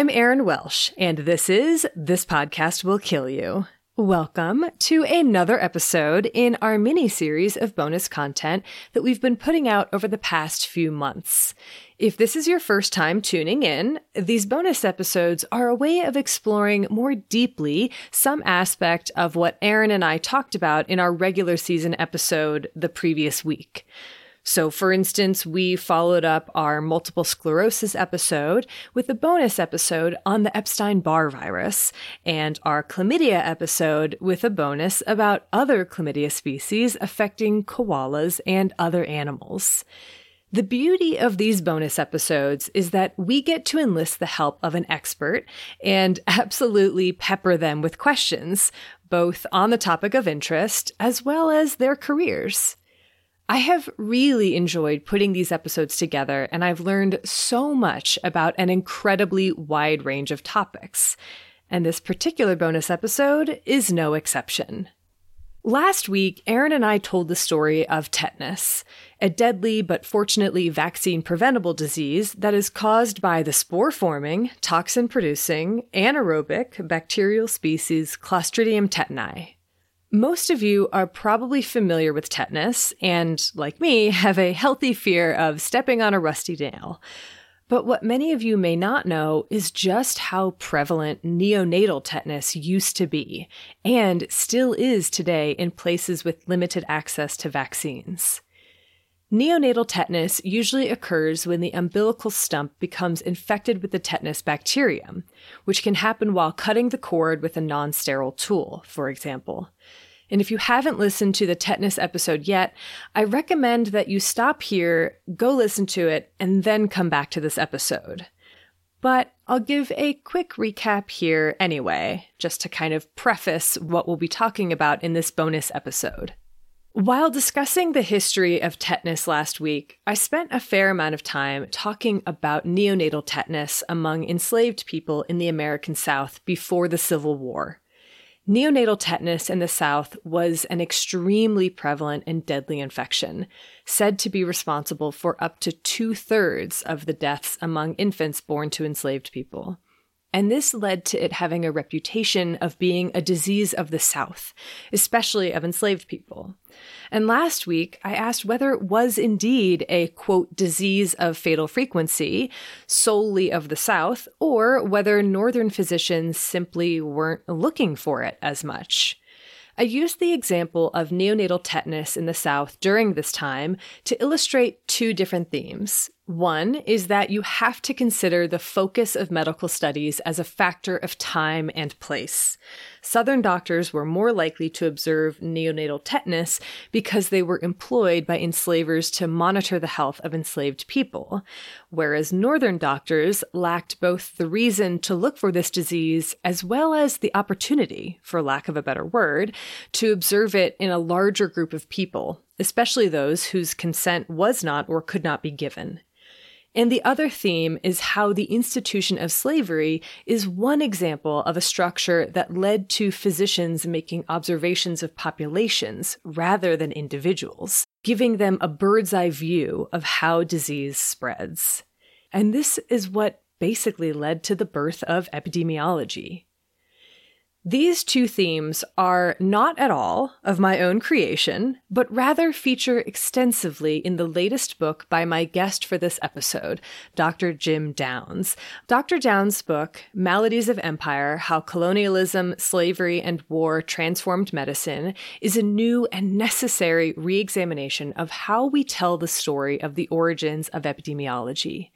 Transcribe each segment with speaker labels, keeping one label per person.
Speaker 1: I'm Erin Welsh, and this is This Podcast Will Kill You. Welcome to another episode in our mini series of bonus content that we've been putting out over the past few months. If this is your first time tuning in, these bonus episodes are a way of exploring more deeply some aspect of what Erin and I talked about in our regular season episode the previous week. So, for instance, we followed up our multiple sclerosis episode with a bonus episode on the Epstein Barr virus, and our chlamydia episode with a bonus about other chlamydia species affecting koalas and other animals. The beauty of these bonus episodes is that we get to enlist the help of an expert and absolutely pepper them with questions, both on the topic of interest as well as their careers. I have really enjoyed putting these episodes together, and I've learned so much about an incredibly wide range of topics. And this particular bonus episode is no exception. Last week, Erin and I told the story of tetanus, a deadly but fortunately vaccine preventable disease that is caused by the spore forming, toxin producing, anaerobic bacterial species Clostridium tetani. Most of you are probably familiar with tetanus and, like me, have a healthy fear of stepping on a rusty nail. But what many of you may not know is just how prevalent neonatal tetanus used to be, and still is today in places with limited access to vaccines. Neonatal tetanus usually occurs when the umbilical stump becomes infected with the tetanus bacterium, which can happen while cutting the cord with a non sterile tool, for example. And if you haven't listened to the tetanus episode yet, I recommend that you stop here, go listen to it, and then come back to this episode. But I'll give a quick recap here anyway, just to kind of preface what we'll be talking about in this bonus episode. While discussing the history of tetanus last week, I spent a fair amount of time talking about neonatal tetanus among enslaved people in the American South before the Civil War. Neonatal tetanus in the South was an extremely prevalent and deadly infection, said to be responsible for up to two thirds of the deaths among infants born to enslaved people. And this led to it having a reputation of being a disease of the South, especially of enslaved people. And last week, I asked whether it was indeed a quote, disease of fatal frequency solely of the South, or whether Northern physicians simply weren't looking for it as much. I used the example of neonatal tetanus in the South during this time to illustrate two different themes. One is that you have to consider the focus of medical studies as a factor of time and place. Southern doctors were more likely to observe neonatal tetanus because they were employed by enslavers to monitor the health of enslaved people, whereas Northern doctors lacked both the reason to look for this disease as well as the opportunity, for lack of a better word, to observe it in a larger group of people, especially those whose consent was not or could not be given. And the other theme is how the institution of slavery is one example of a structure that led to physicians making observations of populations rather than individuals, giving them a bird's eye view of how disease spreads. And this is what basically led to the birth of epidemiology. These two themes are not at all of my own creation, but rather feature extensively in the latest book by my guest for this episode, Dr. Jim Downs. Dr. Downs' book, Maladies of Empire How Colonialism, Slavery, and War Transformed Medicine, is a new and necessary re examination of how we tell the story of the origins of epidemiology.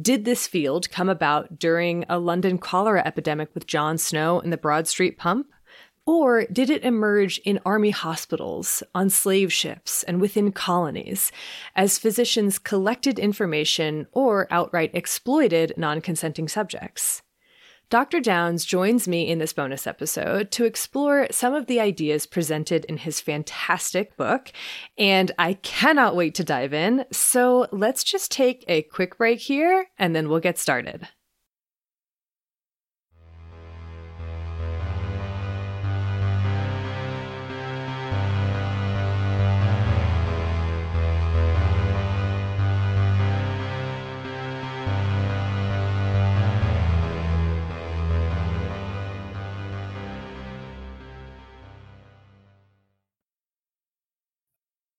Speaker 1: Did this field come about during a London cholera epidemic with John Snow and the Broad Street Pump? Or did it emerge in army hospitals, on slave ships, and within colonies, as physicians collected information or outright exploited non consenting subjects? Dr. Downs joins me in this bonus episode to explore some of the ideas presented in his fantastic book, and I cannot wait to dive in. So let's just take a quick break here and then we'll get started.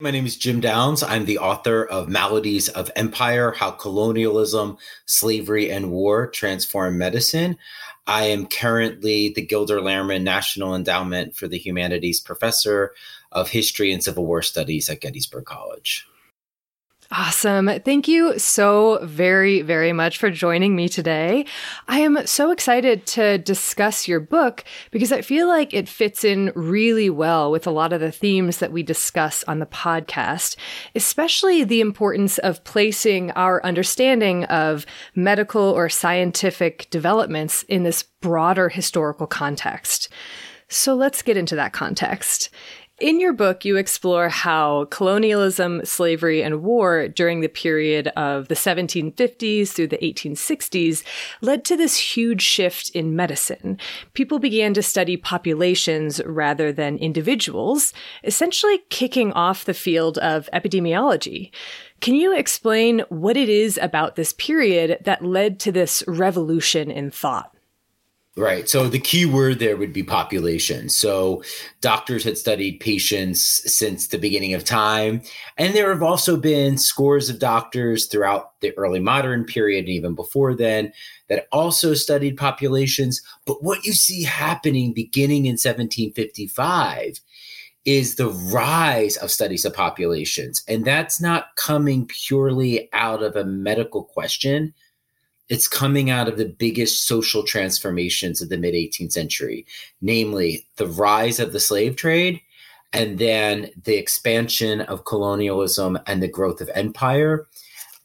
Speaker 2: My name is Jim Downs. I'm the author of Maladies of Empire How Colonialism, Slavery, and War Transform Medicine. I am currently the Gilder Lehrman National Endowment for the Humanities Professor of History and Civil War Studies at Gettysburg College.
Speaker 1: Awesome. Thank you so very, very much for joining me today. I am so excited to discuss your book because I feel like it fits in really well with a lot of the themes that we discuss on the podcast, especially the importance of placing our understanding of medical or scientific developments in this broader historical context. So let's get into that context. In your book, you explore how colonialism, slavery, and war during the period of the 1750s through the 1860s led to this huge shift in medicine. People began to study populations rather than individuals, essentially kicking off the field of epidemiology. Can you explain what it is about this period that led to this revolution in thought?
Speaker 2: Right. So the key word there would be population. So doctors had studied patients since the beginning of time. And there have also been scores of doctors throughout the early modern period, and even before then, that also studied populations. But what you see happening beginning in 1755 is the rise of studies of populations. And that's not coming purely out of a medical question it's coming out of the biggest social transformations of the mid 18th century, namely the rise of the slave trade and then the expansion of colonialism and the growth of empire.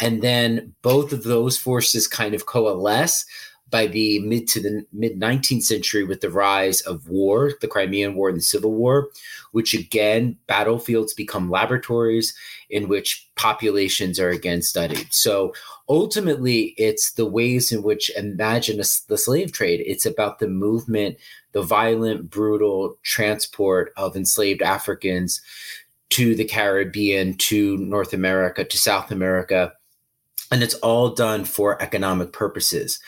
Speaker 2: And then both of those forces kind of coalesce by the mid to the mid 19th century with the rise of war, the Crimean War and the Civil War, which again, battlefields become laboratories in which populations are again studied. So ultimately, it's the ways in which imagine the slave trade. It's about the movement, the violent, brutal transport of enslaved Africans to the Caribbean, to North America, to South America. And it's all done for economic purposes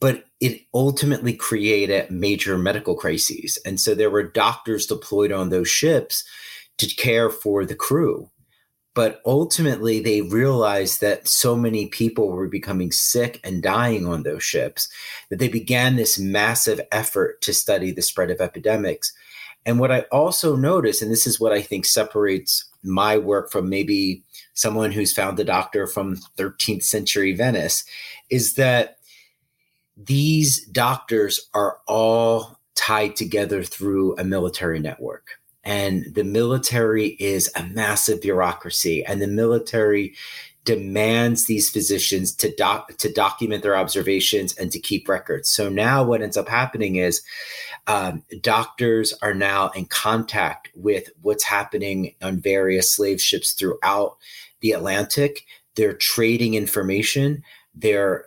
Speaker 2: but it ultimately created major medical crises. And so there were doctors deployed on those ships to care for the crew. But ultimately, they realized that so many people were becoming sick and dying on those ships that they began this massive effort to study the spread of epidemics. And what I also noticed, and this is what I think separates my work from maybe someone who's found a doctor from 13th century Venice, is that these doctors are all tied together through a military network. And the military is a massive bureaucracy, and the military demands these physicians to doc- to document their observations and to keep records. So now what ends up happening is um, doctors are now in contact with what's happening on various slave ships throughout the Atlantic. They're trading information. They're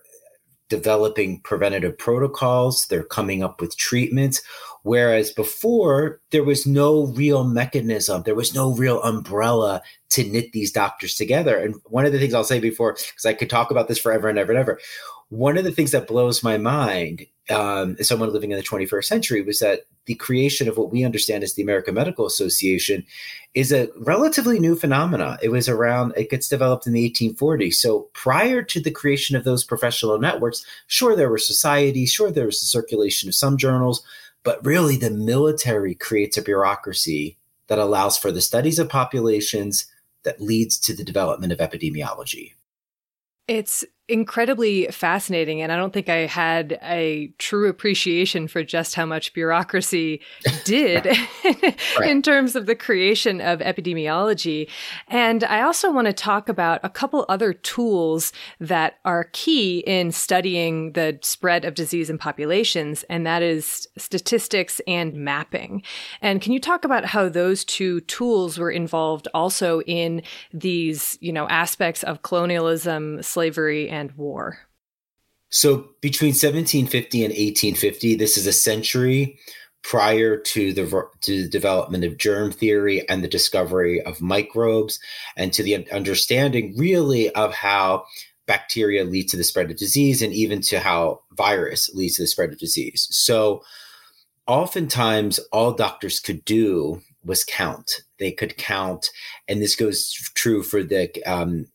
Speaker 2: developing preventative protocols, they're coming up with treatments. Whereas before, there was no real mechanism, there was no real umbrella to knit these doctors together. And one of the things I'll say before, because I could talk about this forever and ever and ever, one of the things that blows my mind um, as someone living in the 21st century was that the creation of what we understand as the American Medical Association is a relatively new phenomena. It was around, it gets developed in the 1840s. So prior to the creation of those professional networks, sure, there were societies, sure, there was the circulation of some journals, but really the military creates a bureaucracy that allows for the studies of populations that leads to the development of epidemiology.
Speaker 1: It's incredibly fascinating. And I don't think I had a true appreciation for just how much bureaucracy did right. in terms of the creation of epidemiology. And I also want to talk about a couple other tools that are key in studying the spread of disease in populations, and that is statistics and mapping. And can you talk about how those two tools were involved also in these, you know, aspects of colonialism, slavery, and war?
Speaker 2: So between 1750 and 1850, this is a century prior to the to the development of germ theory and the discovery of microbes and to the understanding really of how bacteria lead to the spread of disease and even to how virus leads to the spread of disease. So oftentimes all doctors could do was count. They could count, and this goes true for the um,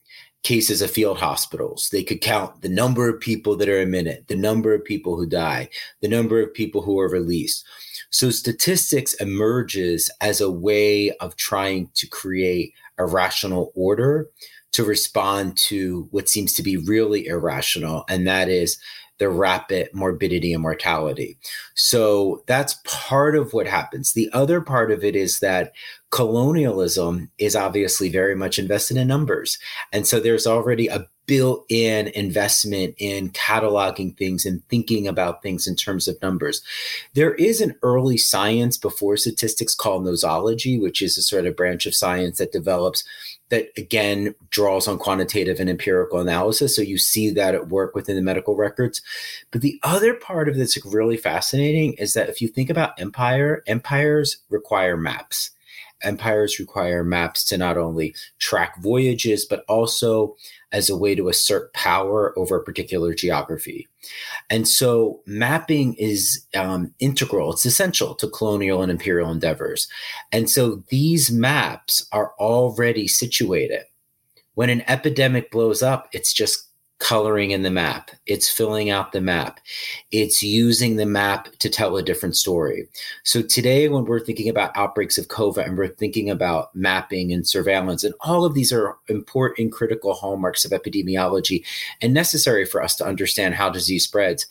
Speaker 2: cases of field hospitals. They could count the number of people that are admitted, the number of people who die, the number of people who are released. So statistics emerges as a way of trying to create a rational order to respond to what seems to be really irrational, and that is the rapid morbidity and mortality. So that's part of what happens. The other part of it is that colonialism is obviously very much invested in numbers. And so there's already a built in investment in cataloging things and thinking about things in terms of numbers. There is an early science before statistics called nosology, which is a sort of branch of science that develops that again draws on quantitative and empirical analysis. So you see that at work within the medical records. But the other part of that's really fascinating is that if you think about empire, empires require maps. Empires require maps to not only track voyages, but also as a way to assert power over a particular geography. And so mapping is um, integral, it's essential to colonial and imperial endeavors. And so these maps are already situated. When an epidemic blows up, it's just coloring in the map. It's filling out the map. It's using the map to tell a different story. So today, when we're thinking about outbreaks of COVID and we're thinking about mapping and surveillance, and all of these are important critical hallmarks of epidemiology and necessary for us to understand how disease spreads,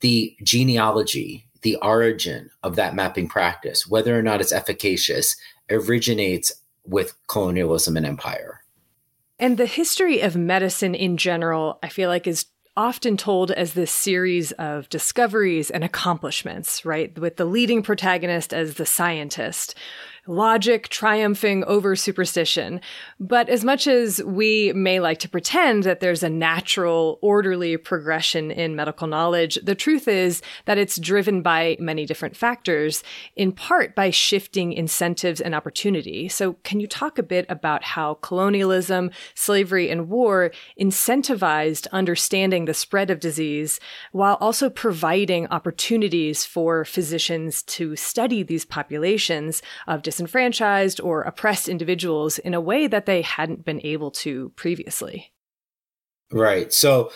Speaker 2: the genealogy, the origin of that mapping practice, whether or not it's efficacious, originates with colonialism and empire.
Speaker 1: And the history of medicine in general, I feel like, is often told as this series of discoveries and accomplishments, right? With the leading protagonist as the scientist logic triumphing over superstition. But as much as we may like to pretend that there's a natural, orderly progression in medical knowledge, the truth is that it's driven by many different factors, in part by shifting incentives and opportunity. So, can you talk a bit about how colonialism, slavery, and war incentivized understanding the spread of disease while also providing opportunities for physicians to study these populations of disenfranchised or oppressed individuals in a way that they hadn't been able to previously.
Speaker 2: Right. So,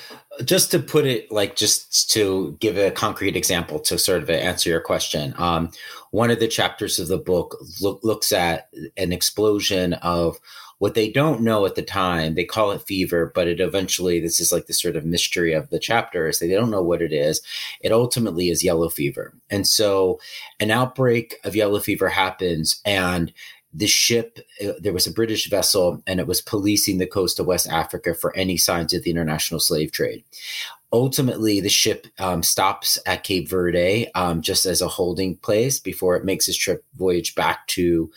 Speaker 2: just to put it like, just to give a concrete example to sort of answer your question, um, one of the chapters of the book look, looks at an explosion of what they don't know at the time, they call it fever, but it eventually, this is like the sort of mystery of the chapter, is they don't know what it is. It ultimately is yellow fever. And so an outbreak of yellow fever happens, and the ship, uh, there was a British vessel, and it was policing the coast of West Africa for any signs of the international slave trade ultimately the ship um, stops at cape verde um, just as a holding place before it makes its trip voyage back to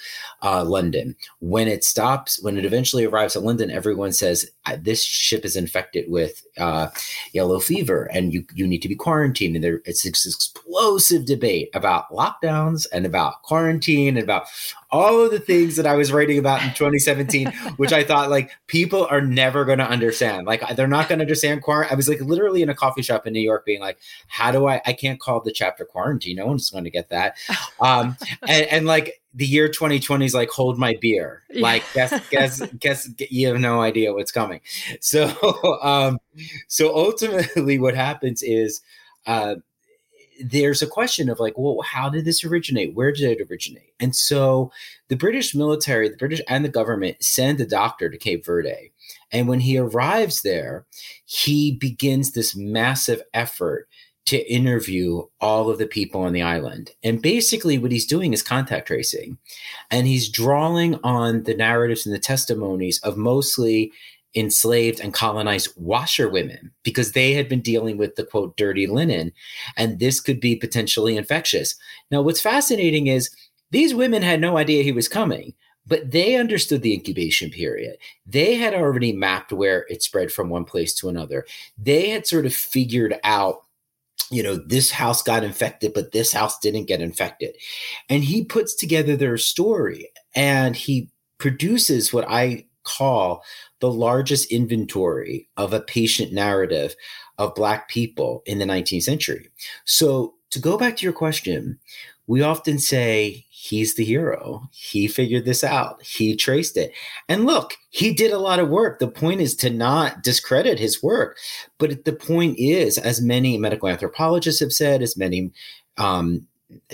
Speaker 2: uh, london. When it stops when it eventually arrives at london everyone says this ship is infected with uh, yellow fever and you, you need to be quarantined and there it's this explosive debate about lockdowns and about quarantine and about all of the things that I was writing about in 2017, which I thought like people are never going to understand. Like they're not going to understand quarantine. I was like literally in a coffee shop in New York being like, how do I, I can't call the chapter quarantine. No one's going to get that. Um, and, and like the year 2020 is like, hold my beer. Like, guess, guess, guess, you have no idea what's coming. So, um, so ultimately what happens is, uh, there's a question of like, well, how did this originate? Where did it originate? And so the British military, the British and the government send a doctor to Cape Verde. And when he arrives there, he begins this massive effort to interview all of the people on the island. And basically, what he's doing is contact tracing. And he's drawing on the narratives and the testimonies of mostly enslaved and colonized washerwomen because they had been dealing with the quote dirty linen and this could be potentially infectious. Now what's fascinating is these women had no idea he was coming but they understood the incubation period. They had already mapped where it spread from one place to another. They had sort of figured out you know, this house got infected, but this house didn't get infected. And he puts together their story and he produces what I call the largest inventory of a patient narrative of Black people in the 19th century. So, to go back to your question, we often say he's the hero. He figured this out. He traced it. And look, he did a lot of work. The point is to not discredit his work. But the point is, as many medical anthropologists have said, as many um,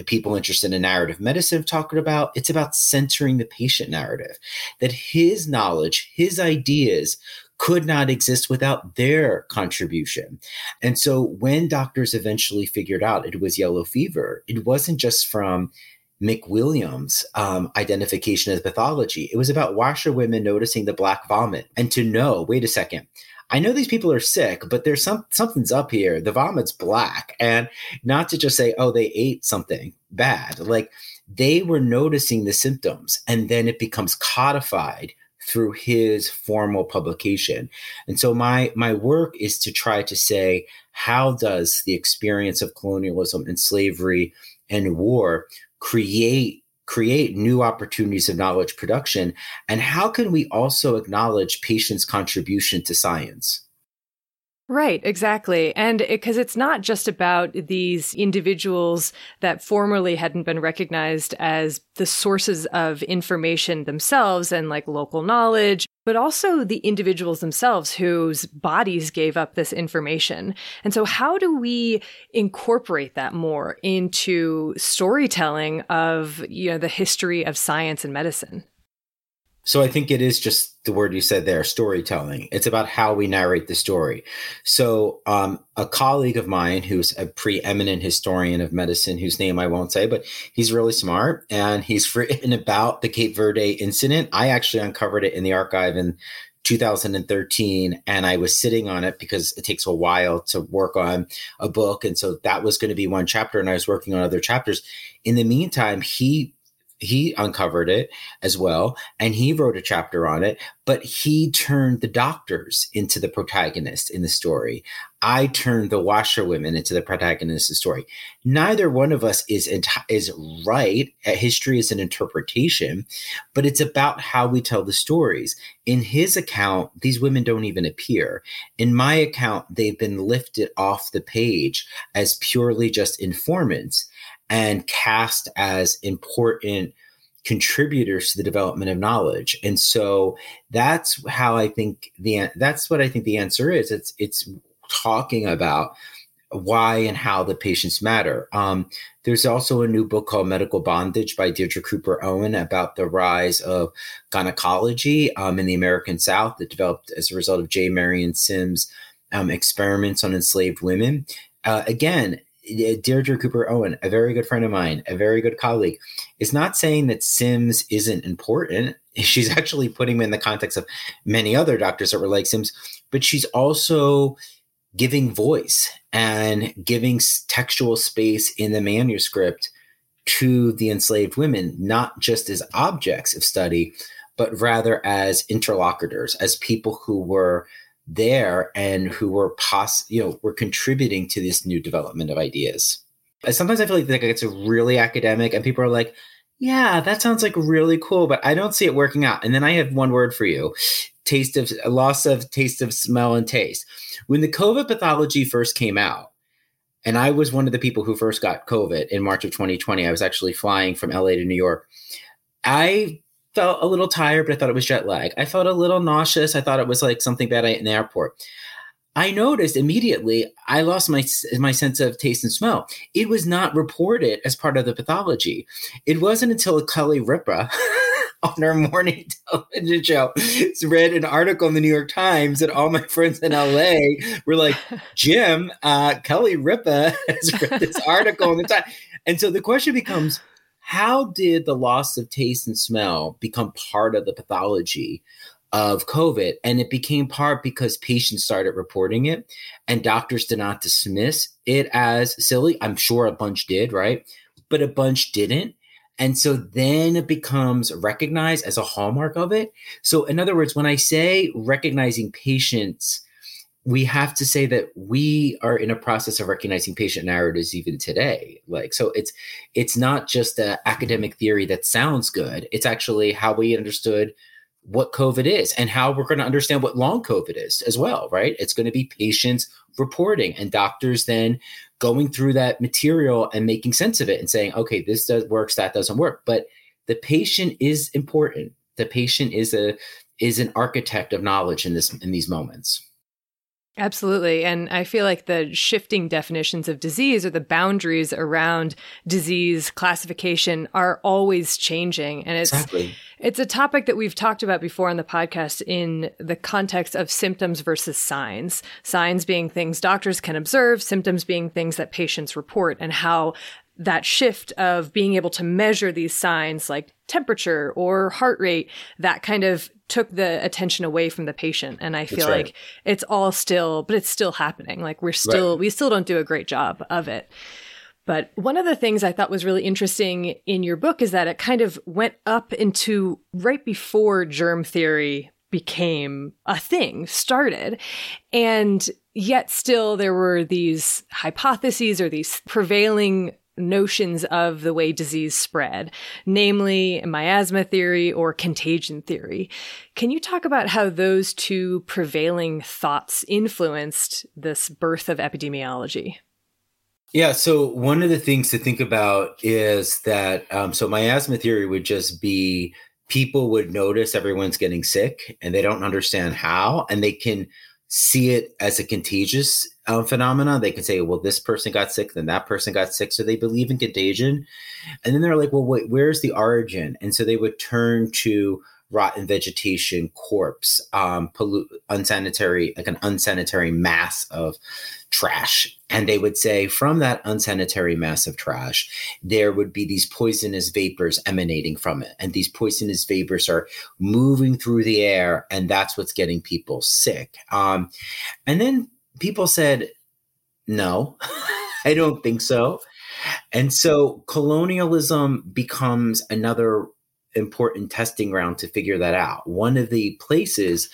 Speaker 2: people interested in narrative medicine have talked about it's about centering the patient narrative that his knowledge his ideas could not exist without their contribution and so when doctors eventually figured out it was yellow fever it wasn't just from McWilliam's um, identification as pathology. It was about washerwomen noticing the black vomit and to know, wait a second, I know these people are sick, but there's some something's up here. The vomit's black, and not to just say, oh, they ate something bad. Like they were noticing the symptoms, and then it becomes codified through his formal publication. And so my my work is to try to say how does the experience of colonialism and slavery and war create create new opportunities of knowledge production? And how can we also acknowledge patients' contribution to science?
Speaker 1: Right, exactly. And because it, it's not just about these individuals that formerly hadn't been recognized as the sources of information themselves and like local knowledge, but also the individuals themselves whose bodies gave up this information. And so, how do we incorporate that more into storytelling of you know the history of science and medicine?
Speaker 2: So I think it is just the word you said there, storytelling. It's about how we narrate the story. So um, a colleague of mine who's a preeminent historian of medicine, whose name I won't say, but he's really smart and he's written about the Cape Verde incident. I actually uncovered it in the archive in 2013 and I was sitting on it because it takes a while to work on a book. And so that was going to be one chapter and I was working on other chapters. In the meantime, he he uncovered it as well and he wrote a chapter on it but he turned the doctors into the protagonist in the story. I turned the washerwomen into the protagonist of the story. Neither one of us is is right. Uh, history is an interpretation but it's about how we tell the stories. In his account these women don't even appear. In my account they've been lifted off the page as purely just informants and cast as important contributors to the development of knowledge. And so that's how i think the that's what i think the answer is. It's it's talking about why and how the patients matter. Um, there's also a new book called medical bondage by deirdre cooper owen about the rise of gynecology um, in the american south that developed as a result of j. Marion sims um, experiments on enslaved women. Uh, again Deirdre Cooper Owen, a very good friend of mine, a very good colleague, is not saying that Sims isn't important. She's actually putting him in the context of many other doctors that were like Sims, but she's also giving voice and giving textual space in the manuscript to the enslaved women, not just as objects of study, but rather as interlocutors, as people who were there and who were poss you know were contributing to this new development of ideas. Sometimes I feel like, it's a really academic and people are like, yeah, that sounds like really cool, but I don't see it working out. And then I have one word for you. taste of loss of taste of smell and taste. When the COVID pathology first came out, and I was one of the people who first got COVID in March of 2020. I was actually flying from LA to New York. I felt a little tired, but I thought it was jet lag. I felt a little nauseous. I thought it was like something bad I ate in the airport. I noticed immediately I lost my my sense of taste and smell. It was not reported as part of the pathology. It wasn't until Kelly Ripa on her morning television show read an article in the New York Times that all my friends in LA were like, Jim, uh, Kelly Ripa has read this article in the time. And so the question becomes, how did the loss of taste and smell become part of the pathology of COVID? And it became part because patients started reporting it and doctors did not dismiss it as silly. I'm sure a bunch did, right? But a bunch didn't. And so then it becomes recognized as a hallmark of it. So, in other words, when I say recognizing patients, we have to say that we are in a process of recognizing patient narratives even today. Like so it's it's not just an academic theory that sounds good. It's actually how we understood what covid is and how we're going to understand what long covid is as well right? It's going to be patients reporting and doctors then going through that material and making sense of it and saying okay this does works that doesn't work. But the patient is important. The patient is a is an architect of knowledge in this in these moments
Speaker 1: Absolutely. And I feel like the shifting definitions of disease or the boundaries around disease classification are always changing. And it's, exactly. it's a topic that we've talked about before on the podcast in the context of symptoms versus signs. Signs being things doctors can observe, symptoms being things that patients report and how that shift of being able to measure these signs like temperature or heart rate, that kind of took the attention away from the patient. And I feel right. like it's all still, but it's still happening. Like we're still, right. we still don't do a great job of it. But one of the things I thought was really interesting in your book is that it kind of went up into right before germ theory became a thing, started. And yet still there were these hypotheses or these prevailing notions of the way disease spread, namely miasma theory or contagion theory. Can you talk about how those two prevailing thoughts influenced this birth of epidemiology?
Speaker 2: Yeah, so one of the things to think about is that um, so miasma theory would just be people would notice everyone's getting sick and they don't understand how, and they can see it as a contagious uh, phenomena. They could say, well, this person got sick, then that person got sick. So they believe in contagion. And then they're like, well, wait, where's the origin? And so they would turn to rotten vegetation, corpse, um, pollute, unsanitary, like an unsanitary mass of trash. And they would say from that unsanitary mass of trash, there would be these poisonous vapors emanating from it. And these poisonous vapors are moving through the air, and that's what's getting people sick. Um, and then people said, no, I don't think so. And so colonialism becomes another important testing ground to figure that out. One of the places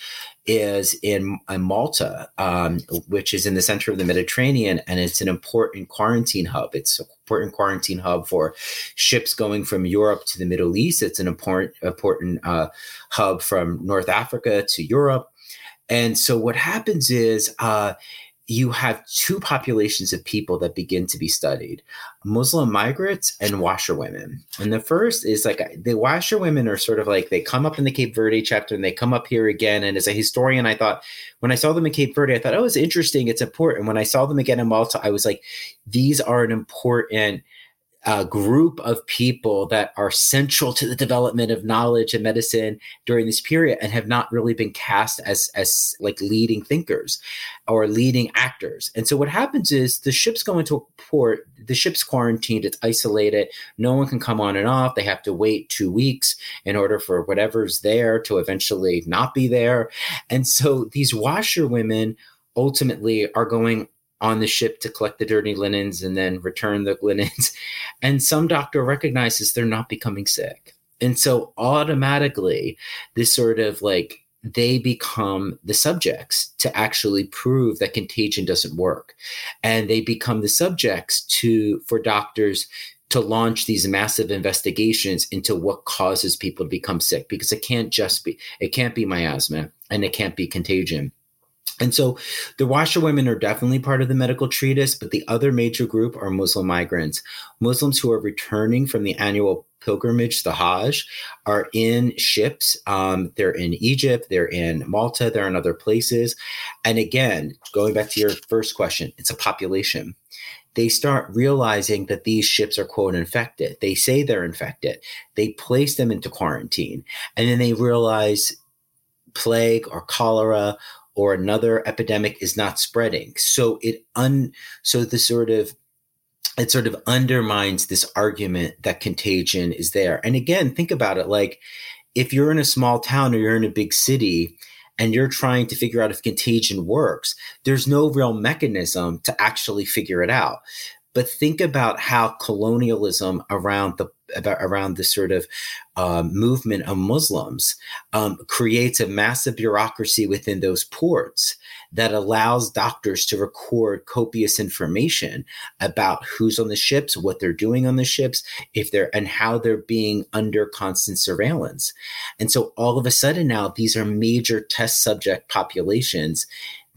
Speaker 2: is in, in Malta, um, which is in the center of the Mediterranean, and it's an important quarantine hub. It's an important quarantine hub for ships going from Europe to the Middle East. It's an important important uh, hub from North Africa to Europe. And so what happens is uh, you have two populations of people that begin to be studied Muslim migrants and washerwomen. And the first is like the washerwomen are sort of like they come up in the Cape Verde chapter and they come up here again. And as a historian, I thought when I saw them in Cape Verde, I thought, oh, it's interesting, it's important. When I saw them again in Malta, I was like, these are an important a group of people that are central to the development of knowledge and medicine during this period and have not really been cast as as like leading thinkers or leading actors. And so what happens is the ships go into a port, the ship's quarantined, it's isolated, no one can come on and off. They have to wait two weeks in order for whatever's there to eventually not be there. And so these washerwomen ultimately are going on the ship to collect the dirty linens and then return the linens. And some doctor recognizes they're not becoming sick. And so automatically, this sort of like they become the subjects to actually prove that contagion doesn't work. And they become the subjects to for doctors to launch these massive investigations into what causes people to become sick because it can't just be it can't be miasma and it can't be contagion. And so the washerwomen are definitely part of the medical treatise, but the other major group are Muslim migrants. Muslims who are returning from the annual pilgrimage, the Hajj, are in ships. Um, they're in Egypt, they're in Malta, they're in other places. And again, going back to your first question, it's a population. They start realizing that these ships are quote infected. They say they're infected. They place them into quarantine. And then they realize plague or cholera or another epidemic is not spreading. So it un so the sort of it sort of undermines this argument that contagion is there. And again, think about it like if you're in a small town or you're in a big city and you're trying to figure out if contagion works, there's no real mechanism to actually figure it out. But think about how colonialism around the about, around the sort of um, movement of Muslims um, creates a massive bureaucracy within those ports that allows doctors to record copious information about who's on the ships, what they're doing on the ships, if they're and how they're being under constant surveillance. And so all of a sudden now these are major test subject populations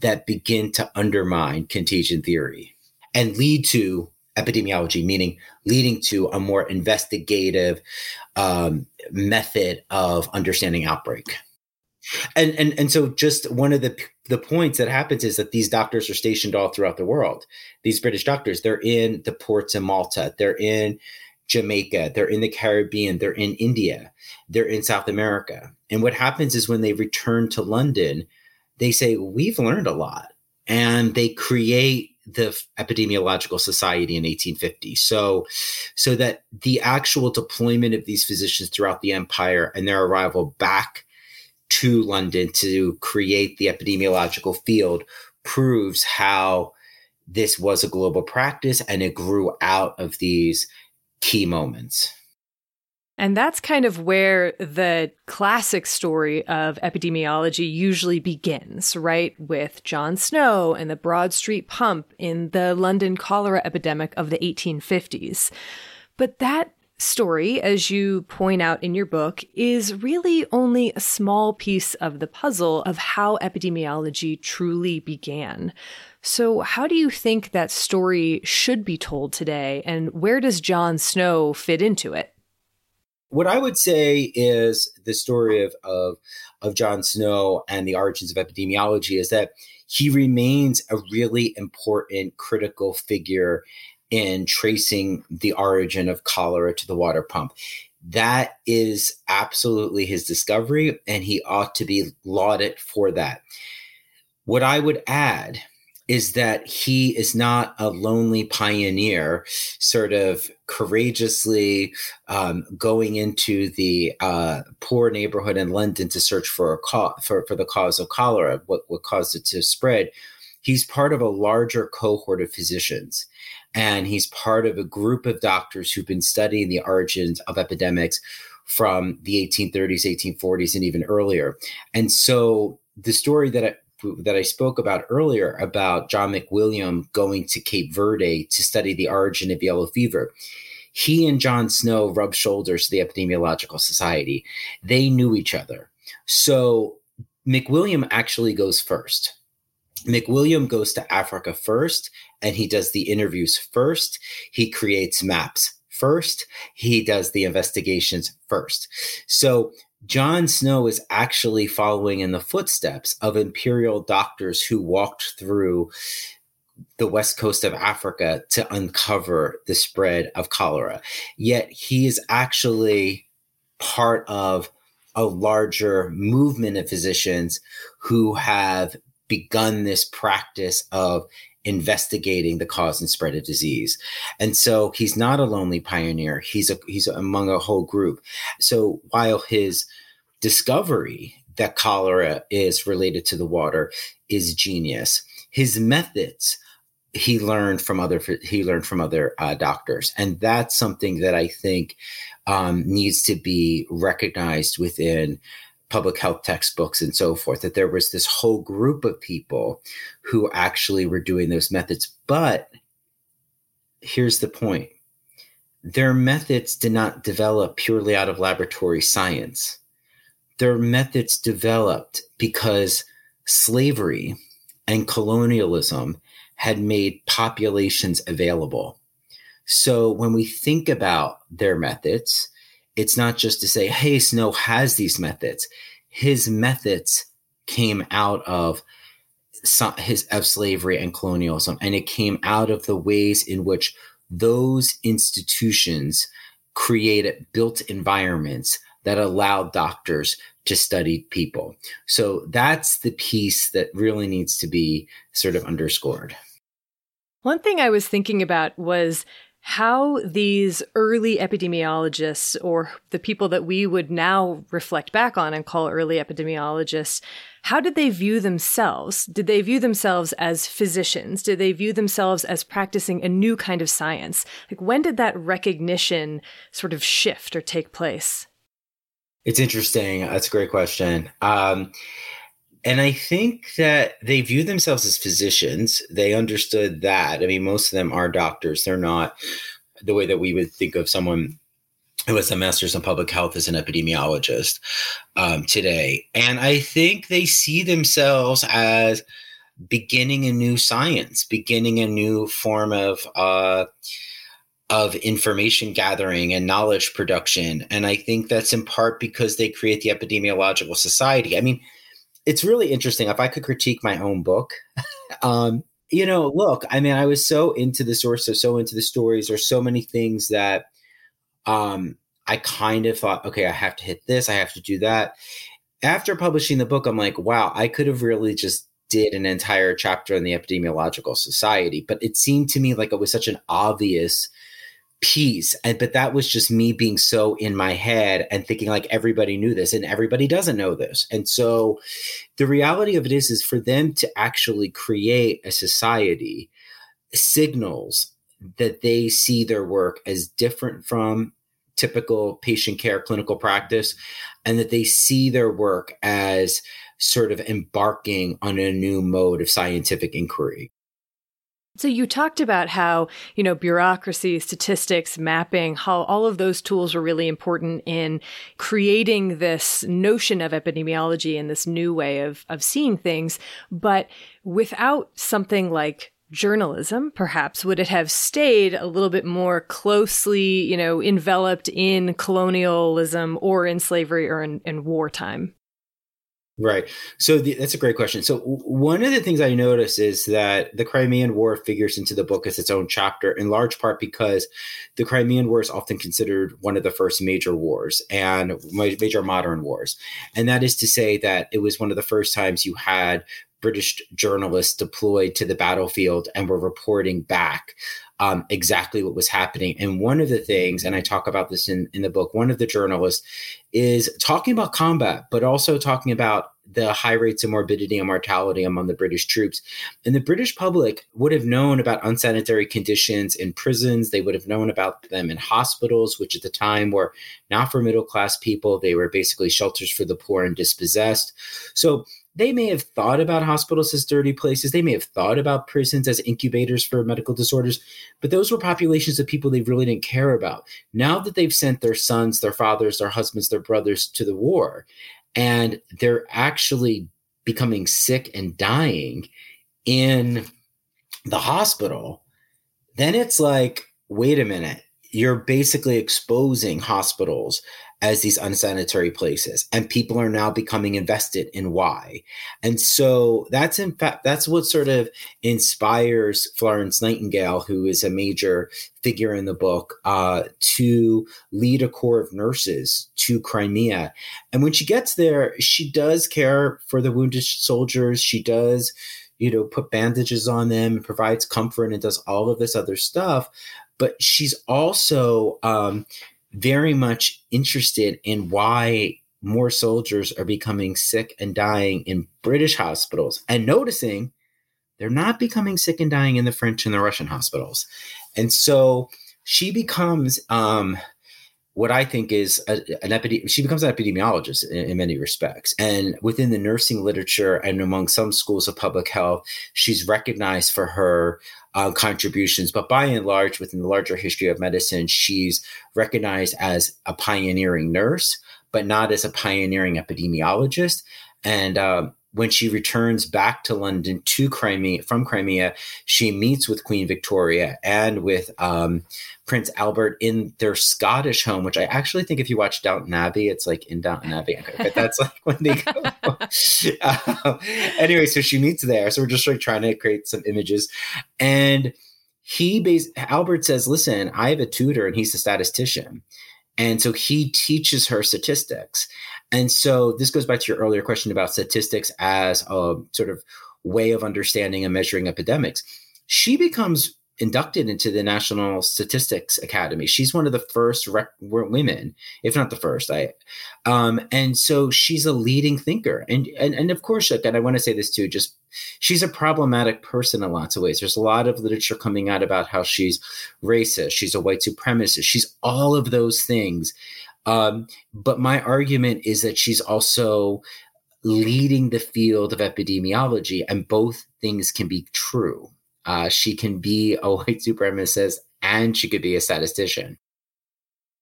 Speaker 2: that begin to undermine contagion theory and lead to epidemiology, meaning leading to a more investigative um, method of understanding outbreak. And, and and so just one of the the points that happens is that these doctors are stationed all throughout the world. These British doctors, they're in the ports in Malta, they're in Jamaica, they're in the Caribbean, they're in India, they're in South America. And what happens is when they return to London, they say, We've learned a lot. And they create the epidemiological society in 1850 so so that the actual deployment of these physicians throughout the empire and their arrival back to london to create the epidemiological field proves how this was a global practice and it grew out of these key moments
Speaker 1: and that's kind of where the classic story of epidemiology usually begins, right? With John Snow and the Broad Street pump in the London cholera epidemic of the 1850s. But that story, as you point out in your book, is really only a small piece of the puzzle of how epidemiology truly began. So, how do you think that story should be told today, and where does John Snow fit into it?
Speaker 2: What I would say is the story of, of of John Snow and the origins of epidemiology is that he remains a really important critical figure in tracing the origin of cholera to the water pump. That is absolutely his discovery, and he ought to be lauded for that. What I would add is that he is not a lonely pioneer, sort of courageously um, going into the uh, poor neighborhood in London to search for a co- for, for the cause of cholera, what, what caused it to spread. He's part of a larger cohort of physicians, and he's part of a group of doctors who've been studying the origins of epidemics from the 1830s, 1840s, and even earlier. And so the story that that I spoke about earlier about John McWilliam going to Cape Verde to study the origin of yellow fever. He and John Snow rubbed shoulders to the Epidemiological Society. They knew each other. So McWilliam actually goes first. McWilliam goes to Africa first and he does the interviews first. He creates maps first. He does the investigations first. So John Snow is actually following in the footsteps of imperial doctors who walked through the west coast of Africa to uncover the spread of cholera. Yet he is actually part of a larger movement of physicians who have begun this practice of investigating the cause and spread of disease. And so he's not a lonely pioneer. He's a he's among a whole group. So while his discovery that cholera is related to the water is genius, his methods he learned from other he learned from other uh, doctors, and that's something that I think um, needs to be recognized within public health textbooks and so forth that there was this whole group of people who actually were doing those methods. But here's the point. Their methods did not develop purely out of laboratory science. Their methods developed because slavery and colonialism had made populations available. So when we think about their methods, it's not just to say, hey, Snow has these methods. His methods came out of his of slavery and colonialism, and it came out of the ways in which those institutions created built environments that allowed doctors to study people. So that's the piece that really needs to be sort of underscored.
Speaker 1: One thing I was thinking about was how these early epidemiologists, or the people that we would now reflect back on and call early epidemiologists, how did they view themselves? Did they view themselves as physicians? Did they view themselves as practicing a new kind of science? Like, when did that recognition sort of shift or take place?
Speaker 2: It's interesting. That's a great question. Um, and I think that they view themselves as physicians. They understood that. I mean, most of them are doctors. They're not the way that we would think of someone who has a master's in public health as an epidemiologist um, today. And I think they see themselves as beginning a new science, beginning a new form of uh, of information gathering and knowledge production. And I think that's in part because they create the Epidemiological Society. I mean, it's really interesting. If I could critique my own book, um, you know, look, I mean, I was so into the source, so into the stories. There's so many things that um, I kind of thought, okay, I have to hit this, I have to do that. After publishing the book, I'm like, wow, I could have really just did an entire chapter on the epidemiological society, but it seemed to me like it was such an obvious piece and eh, but that was just me being so in my head and thinking like everybody knew this and everybody doesn't know this. And so the reality of it is is for them to actually create a society signals that they see their work as different from typical patient care clinical practice and that they see their work as sort of embarking on a new mode of scientific inquiry
Speaker 1: so you talked about how, you know, bureaucracy, statistics, mapping, how all of those tools were really important in creating this notion of epidemiology and this new way of, of seeing things. But without something like journalism, perhaps, would it have stayed a little bit more closely, you know, enveloped in colonialism or in slavery or in, in wartime?
Speaker 2: Right. So the, that's a great question. So one of the things I notice is that the Crimean War figures into the book as its own chapter, in large part because the Crimean War is often considered one of the first major wars and major modern wars, and that is to say that it was one of the first times you had British journalists deployed to the battlefield and were reporting back um, exactly what was happening. And one of the things, and I talk about this in, in the book, one of the journalists is talking about combat, but also talking about the high rates of morbidity and mortality among the British troops. And the British public would have known about unsanitary conditions in prisons. They would have known about them in hospitals, which at the time were not for middle class people. They were basically shelters for the poor and dispossessed. So they may have thought about hospitals as dirty places. They may have thought about prisons as incubators for medical disorders, but those were populations of people they really didn't care about. Now that they've sent their sons, their fathers, their husbands, their brothers to the war, and they're actually becoming sick and dying in the hospital, then it's like, wait a minute, you're basically exposing hospitals as these unsanitary places and people are now becoming invested in why. And so that's in fact that's what sort of inspires florence nightingale who is a major figure in the book uh, to lead a corps of nurses to crimea. And when she gets there she does care for the wounded soldiers. She does you know put bandages on them provides comfort and does all of this other stuff. But she's also um, very much interested in why more soldiers are becoming sick and dying in British hospitals and noticing they're not becoming sick and dying in the French and the Russian hospitals. And so she becomes um, what I think is a, an epidemiologist. She becomes an epidemiologist in, in, many respects. And within the nursing literature and among some schools of public health, she's recognized for her uh, contributions. But by and large, within the larger history of medicine, she's recognized as a pioneering nurse, but not as a pioneering epidemiologist. And uh, when she returns back to London to Crimea from Crimea, she meets with Queen Victoria and with um, Prince Albert in their Scottish home, which I actually think if you watch Downton Abbey, it's like in Downton Abbey, but that's like when they go. uh, anyway, so she meets there. So we're just like trying to create some images, and he bas- Albert says, "Listen, I have a tutor, and he's a statistician." And so he teaches her statistics. And so this goes back to your earlier question about statistics as a sort of way of understanding and measuring epidemics. She becomes inducted into the National Statistics Academy. She's one of the first rec- women, if not the first. I, um, and so she's a leading thinker, and and and of course, and I want to say this too. Just she's a problematic person in lots of ways. There's a lot of literature coming out about how she's racist, she's a white supremacist, she's all of those things. Um, but my argument is that she's also leading the field of epidemiology, and both things can be true. Uh, she can be a white supremacist and she could be a statistician.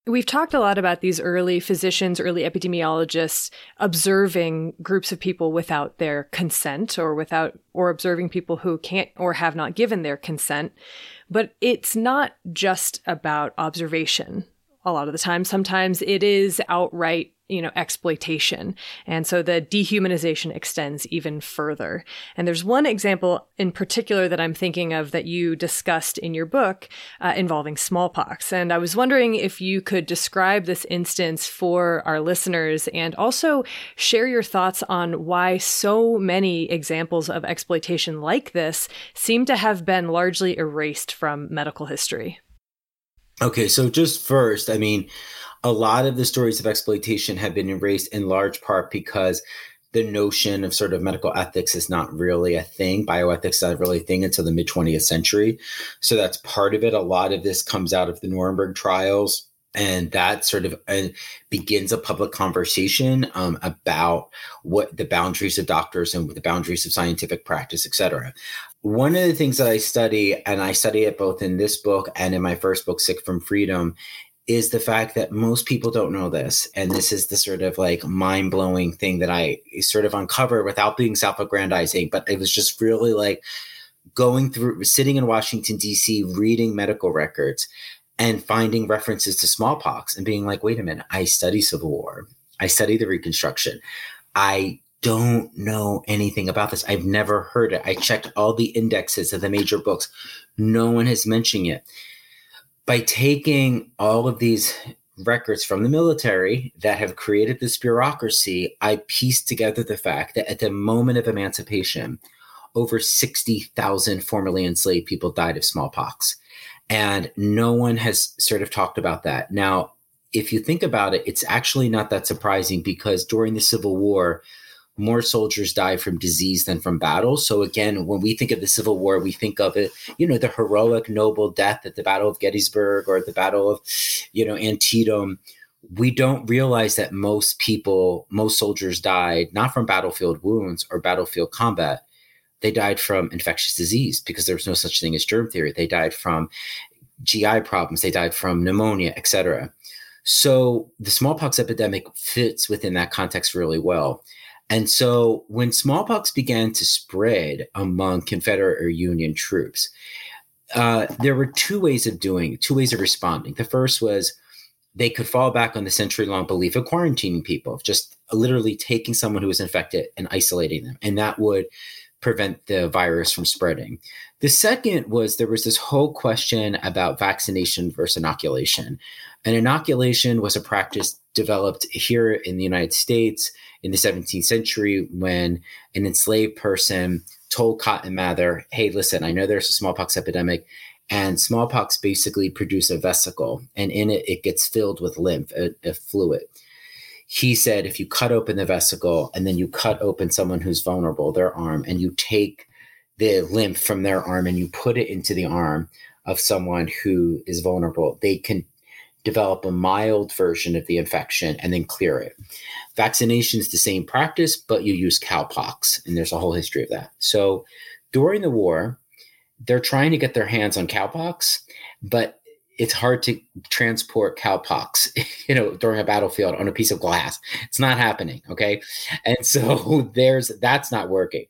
Speaker 1: We've talked a lot about these early physicians, early epidemiologists observing groups of people without their consent or without, or observing people who can't or have not given their consent. But it's not just about observation a lot of the time. Sometimes it is outright, you know, exploitation. And so the dehumanization extends even further. And there's one example in particular that I'm thinking of that you discussed in your book uh, involving smallpox. And I was wondering if you could describe this instance for our listeners and also share your thoughts on why so many examples of exploitation like this seem to have been largely erased from medical history.
Speaker 2: Okay, so just first, I mean, a lot of the stories of exploitation have been erased in large part because the notion of sort of medical ethics is not really a thing. Bioethics is not really a thing until the mid 20th century. So that's part of it. A lot of this comes out of the Nuremberg trials. And that sort of uh, begins a public conversation um, about what the boundaries of doctors and the boundaries of scientific practice, et cetera one of the things that I study, and I study it both in this book and in my first book, Sick from Freedom, is the fact that most people don't know this. And this is the sort of like mind blowing thing that I sort of uncovered without being self aggrandizing, but it was just really like going through, sitting in Washington, D.C., reading medical records and finding references to smallpox and being like, wait a minute, I study Civil War. I study the Reconstruction. I don't know anything about this. I've never heard it. I checked all the indexes of the major books. No one has mentioned it. By taking all of these records from the military that have created this bureaucracy, I pieced together the fact that at the moment of emancipation, over 60,000 formerly enslaved people died of smallpox. And no one has sort of talked about that. Now, if you think about it, it's actually not that surprising because during the Civil War, more soldiers die from disease than from battle. So again, when we think of the Civil War, we think of it, you know, the heroic, noble death at the Battle of Gettysburg or the Battle of, you know, Antietam. We don't realize that most people, most soldiers died not from battlefield wounds or battlefield combat. They died from infectious disease because there was no such thing as germ theory. They died from GI problems. They died from pneumonia, etc. So the smallpox epidemic fits within that context really well. And so when smallpox began to spread among Confederate or Union troops, uh, there were two ways of doing two ways of responding. The first was they could fall back on the century long belief of quarantining people, just literally taking someone who was infected and isolating them. And that would prevent the virus from spreading. The second was there was this whole question about vaccination versus inoculation. An inoculation was a practice developed here in the United States in the 17th century when an enslaved person told Cotton Mather, hey, listen, I know there's a smallpox epidemic, and smallpox basically produces a vesicle, and in it, it gets filled with lymph, a, a fluid. He said, if you cut open the vesicle and then you cut open someone who's vulnerable, their arm, and you take the lymph from their arm and you put it into the arm of someone who is vulnerable, they can develop a mild version of the infection and then clear it. Vaccination is the same practice, but you use cowpox, and there's a whole history of that. So during the war, they're trying to get their hands on cowpox, but it's hard to transport cowpox, you know, during a battlefield on a piece of glass. It's not happening. Okay. And so there's that's not working.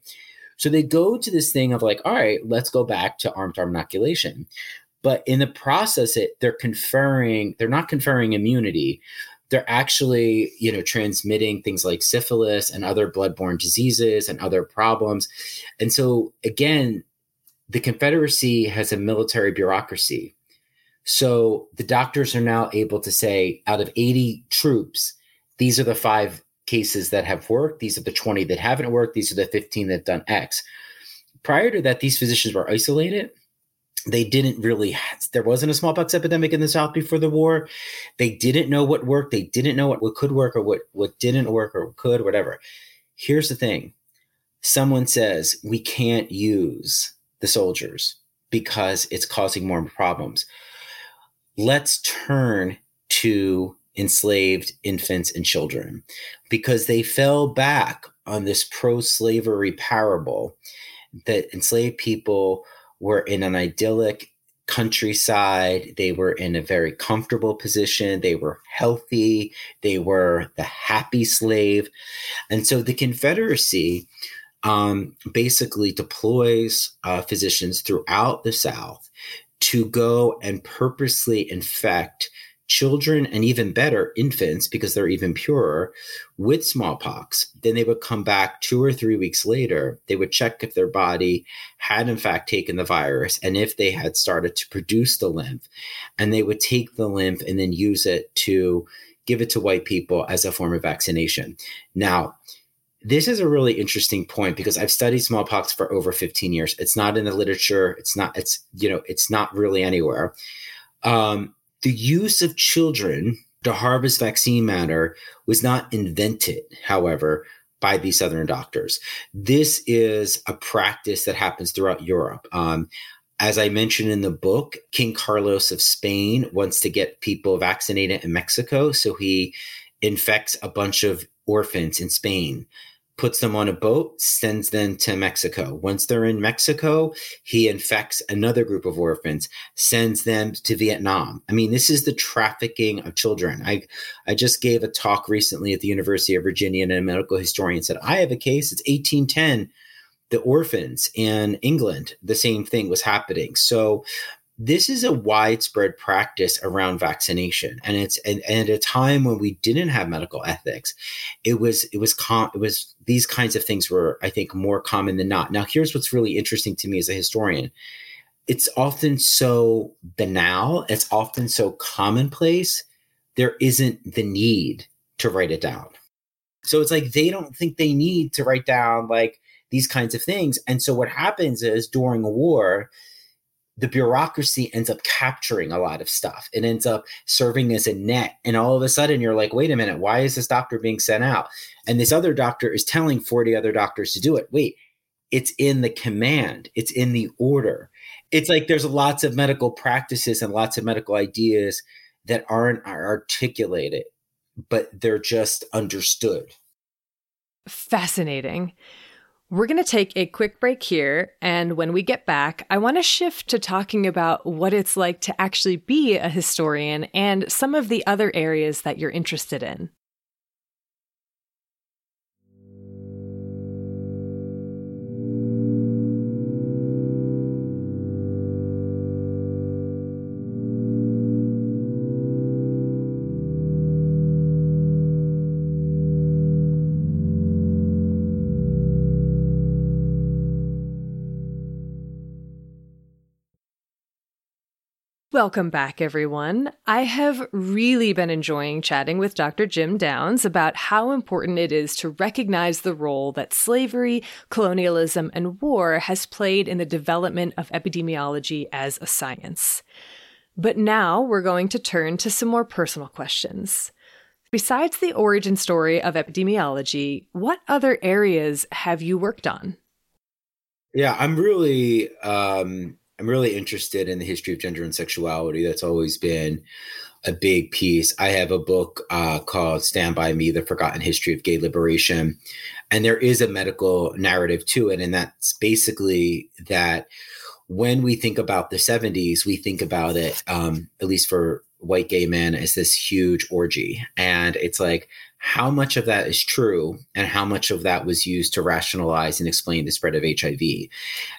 Speaker 2: So they go to this thing of like, all right, let's go back to arm to arm inoculation. But in the process, it they're conferring, they're not conferring immunity. They're actually, you know, transmitting things like syphilis and other bloodborne diseases and other problems. And so again, the Confederacy has a military bureaucracy. So the doctors are now able to say out of 80 troops, these are the five cases that have worked. These are the 20 that haven't worked. These are the 15 that have done X. Prior to that, these physicians were isolated. They didn't really, there wasn't a smallpox epidemic in the South before the war. They didn't know what worked. They didn't know what, what could work or what, what didn't work or could, whatever. Here's the thing someone says, we can't use the soldiers because it's causing more problems. Let's turn to enslaved infants and children because they fell back on this pro slavery parable that enslaved people were in an idyllic countryside. They were in a very comfortable position. They were healthy. They were the happy slave. And so the Confederacy um, basically deploys uh, physicians throughout the South to go and purposely infect children and even better infants because they're even purer with smallpox then they would come back two or three weeks later they would check if their body had in fact taken the virus and if they had started to produce the lymph and they would take the lymph and then use it to give it to white people as a form of vaccination now this is a really interesting point because I've studied smallpox for over 15 years. It's not in the literature. It's not, it's, you know, it's not really anywhere. Um, the use of children to harvest vaccine matter was not invented, however, by these Southern doctors. This is a practice that happens throughout Europe. Um, as I mentioned in the book, King Carlos of Spain wants to get people vaccinated in Mexico. So he infects a bunch of orphans in Spain puts them on a boat, sends them to Mexico. Once they're in Mexico, he infects another group of orphans, sends them to Vietnam. I mean, this is the trafficking of children. I I just gave a talk recently at the University of Virginia, and a medical historian said, I have a case, it's 1810. The orphans in England, the same thing was happening. So this is a widespread practice around vaccination. And it's and, and, at a time when we didn't have medical ethics it was it was com- it was these kinds of things were i think more common than not. Now here's what's really interesting to me as a historian. It's often so banal. It's often so commonplace. There isn't the need to write it down. So it's like they don't think they need to write down like these kinds of things. And so what happens is during a war the bureaucracy ends up capturing a lot of stuff. It ends up serving as a net. And all of a sudden, you're like, wait a minute, why is this doctor being sent out? And this other doctor is telling 40 other doctors to do it. Wait, it's in the command, it's in the order. It's like there's lots of medical practices and lots of medical ideas that aren't articulated, but they're just understood.
Speaker 1: Fascinating. We're going to take a quick break here. And when we get back, I want to shift to talking about what it's like to actually be a historian and some of the other areas that you're interested in. Welcome back, everyone. I have really been enjoying chatting with Dr. Jim Downs about how important it is to recognize the role that slavery, colonialism, and war has played in the development of epidemiology as a science. But now we're going to turn to some more personal questions. Besides the origin story of epidemiology, what other areas have you worked on?
Speaker 2: Yeah, I'm really um I'm really interested in the history of gender and sexuality. That's always been a big piece. I have a book uh, called Stand By Me The Forgotten History of Gay Liberation. And there is a medical narrative to it. And that's basically that when we think about the 70s, we think about it, um, at least for white gay men, as this huge orgy. And it's like, how much of that is true and how much of that was used to rationalize and explain the spread of HIV.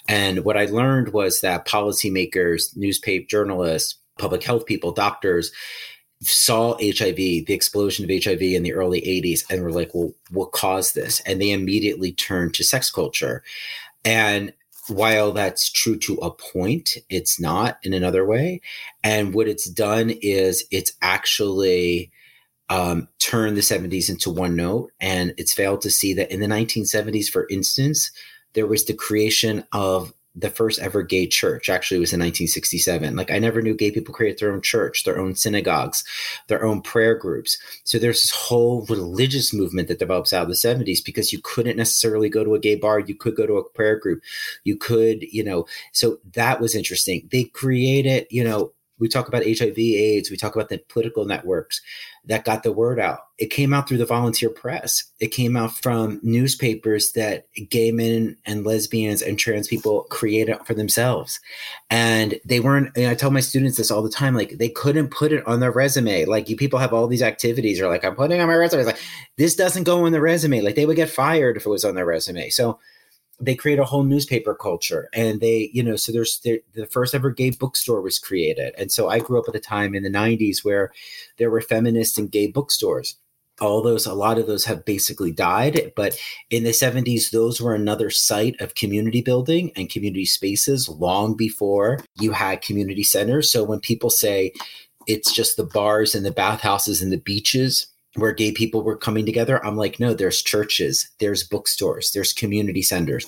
Speaker 2: And what I learned was that policymakers, newspaper journalists, public health people, doctors saw HIV, the explosion of HIV in the early 80s, and were like, well, what caused this? And they immediately turned to sex culture. And while that's true to a point, it's not in another way. And what it's done is it's actually um, turned the 70s into one note. And it's failed to see that in the 1970s, for instance, there was the creation of the first ever gay church. Actually it was in 1967 like i never knew gay people created their own church their own synagogues their own prayer groups. So there's this whole religious movement that develops out of the 70s because you couldn't necessarily go to a gay bar. You could go to a prayer group. You could you know so that was interesting. They created you know we talk about hiv aids we talk about the political networks that got the word out. It came out through the volunteer press. It came out from newspapers that gay men and lesbians and trans people created for themselves. And they weren't, and I tell my students this all the time, like they couldn't put it on their resume. Like you people have all these activities, or like, I'm putting on my resume. It's like, this doesn't go on the resume. Like they would get fired if it was on their resume. So they create a whole newspaper culture and they you know so there's the, first ever gay bookstore was created. And so i grew up at a time in the 90s where there were feminist and gay bookstores. All those a lot of those have basically died but in the 70s those were another site of community building and community spaces long before you had community centers. So when people say it's just the bars and the bathhouses and the beaches where gay people were coming together. I'm like, no, there's churches, there's bookstores, there's community centers,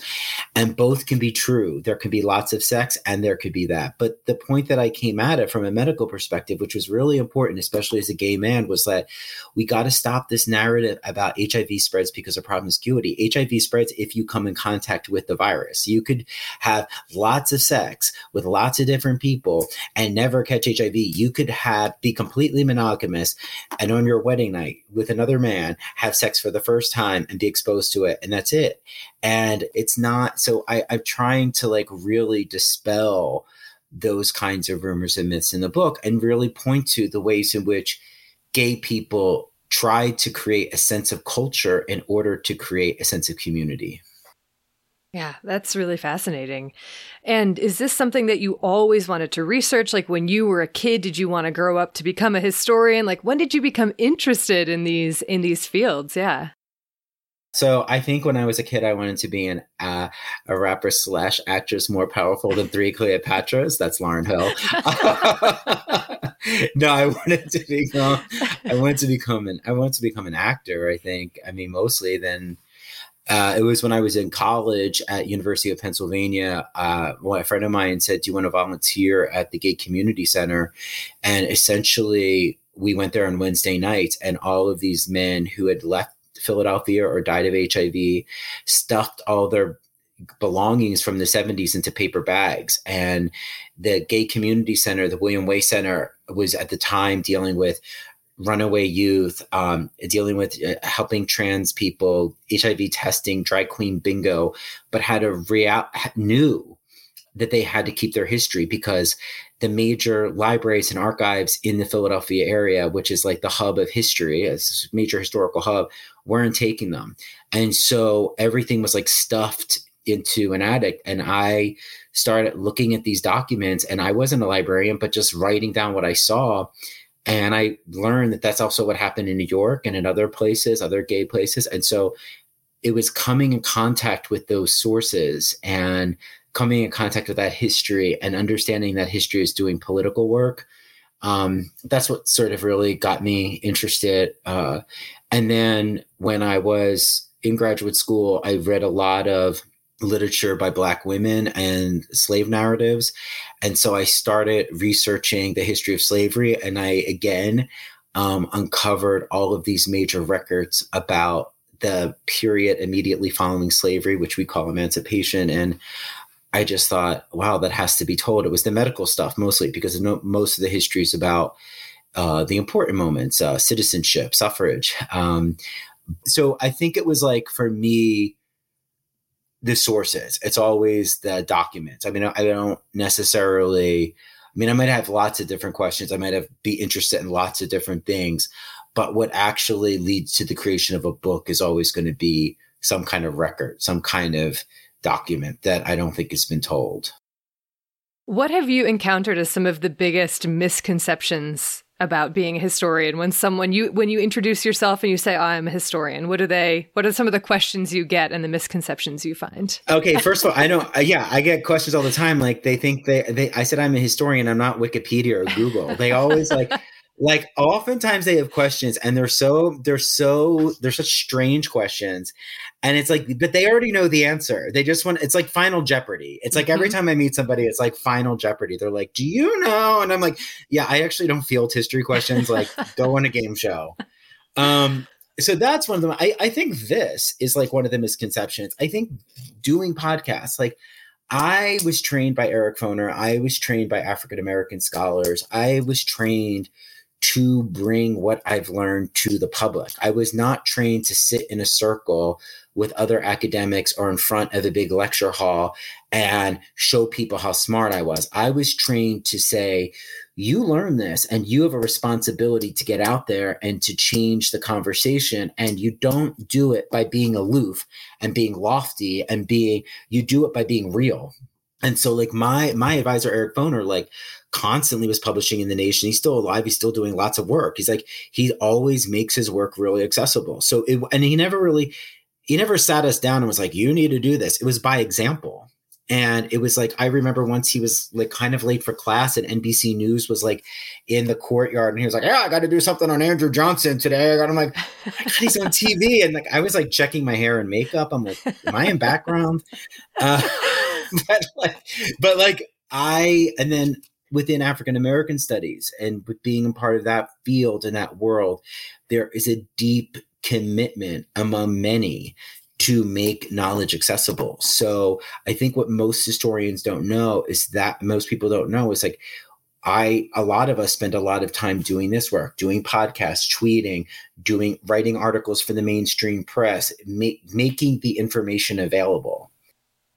Speaker 2: and both can be true. There can be lots of sex and there could be that. But the point that I came at it from a medical perspective, which was really important, especially as a gay man, was that we got to stop this narrative about HIV spreads because of promiscuity. HIV spreads if you come in contact with the virus. You could have lots of sex with lots of different people and never catch HIV. You could have be completely monogamous and on your wedding night with another man, have sex for the first time and be exposed to it, and that's it. And it's not so I, I'm trying to like really dispel those kinds of rumors and myths in the book and really point to the ways in which gay people tried to create a sense of culture in order to create a sense of community.
Speaker 1: Yeah, that's really fascinating. And is this something that you always wanted to research? Like when you were a kid, did you want to grow up to become a historian? Like when did you become interested in these in these fields? Yeah.
Speaker 2: So I think when I was a kid, I wanted to be an uh, a rapper slash actress more powerful than three Cleopatras. That's Lauryn Hill. no, I wanted to become. I wanted to become an. I wanted to become an actor. I think. I mean, mostly then uh, it was when I was in college at University of Pennsylvania. Uh, a friend of mine said, "Do you want to volunteer at the Gay Community Center?" And essentially, we went there on Wednesday nights, and all of these men who had left Philadelphia or died of HIV stuffed all their belongings from the 70s into paper bags and the gay community center the william way center was at the time dealing with runaway youth, um, dealing with uh, helping trans people, HIV testing, drag queen bingo, but had a real knew that they had to keep their history because the major libraries and archives in the Philadelphia area, which is like the hub of history, a major historical hub, weren't taking them. And so everything was like stuffed into an attic. And I started looking at these documents, and I wasn't a librarian, but just writing down what I saw and I learned that that's also what happened in New York and in other places, other gay places. And so it was coming in contact with those sources and coming in contact with that history and understanding that history is doing political work. Um, that's what sort of really got me interested. Uh, and then when I was in graduate school, I read a lot of literature by Black women and slave narratives. And so I started researching the history of slavery. And I again um, uncovered all of these major records about the period immediately following slavery, which we call emancipation. And I just thought, wow, that has to be told. It was the medical stuff mostly because most of the history is about uh, the important moments, uh, citizenship, suffrage. Um, so I think it was like for me, the sources. It's always the documents. I mean, I don't necessarily. I mean, I might have lots of different questions. I might have be interested in lots of different things, but what actually leads to the creation of a book is always going to be some kind of record, some kind of document that I don't think has been told.
Speaker 1: What have you encountered as some of the biggest misconceptions about being a historian. When someone you when you introduce yourself and you say oh, I'm a historian what are they what are some of the questions you get and the misconceptions you find?
Speaker 2: Okay first of all I know yeah I get questions all the time. Like they think they they I said I'm a historian. I'm not Wikipedia or Google. They always like like oftentimes they have questions and they're so they're so they're such strange questions and it's like but they already know the answer. They just want it's like final jeopardy. It's like mm-hmm. every time i meet somebody it's like final jeopardy. They're like do you know? And i'm like yeah i actually don't field history questions like go on a game show. Um so that's one of them. I, I think this is like one of the misconceptions. I think doing podcasts like i was trained by eric foner. I was trained by african american scholars. I was trained to bring what I've learned to the public. I was not trained to sit in a circle with other academics or in front of a big lecture hall and show people how smart I was. I was trained to say, you learn this and you have a responsibility to get out there and to change the conversation. And you don't do it by being aloof and being lofty and being, you do it by being real. And so like my my advisor Eric Foner like constantly was publishing in the nation. He's still alive. He's still doing lots of work. He's like, he always makes his work really accessible. So, it, and he never really, he never sat us down and was like, you need to do this. It was by example. And it was like, I remember once he was like kind of late for class and NBC News was like in the courtyard and he was like, Yeah, I got to do something on Andrew Johnson today. I got, I'm like, oh God, he's on TV. And like, I was like checking my hair and makeup. I'm like, Am I in background? Uh, but like, but like, I, and then within African American studies and with being a part of that field and that world, there is a deep commitment among many to make knowledge accessible. So I think what most historians don't know is that most people don't know is like I a lot of us spend a lot of time doing this work, doing podcasts, tweeting, doing writing articles for the mainstream press, ma- making the information available.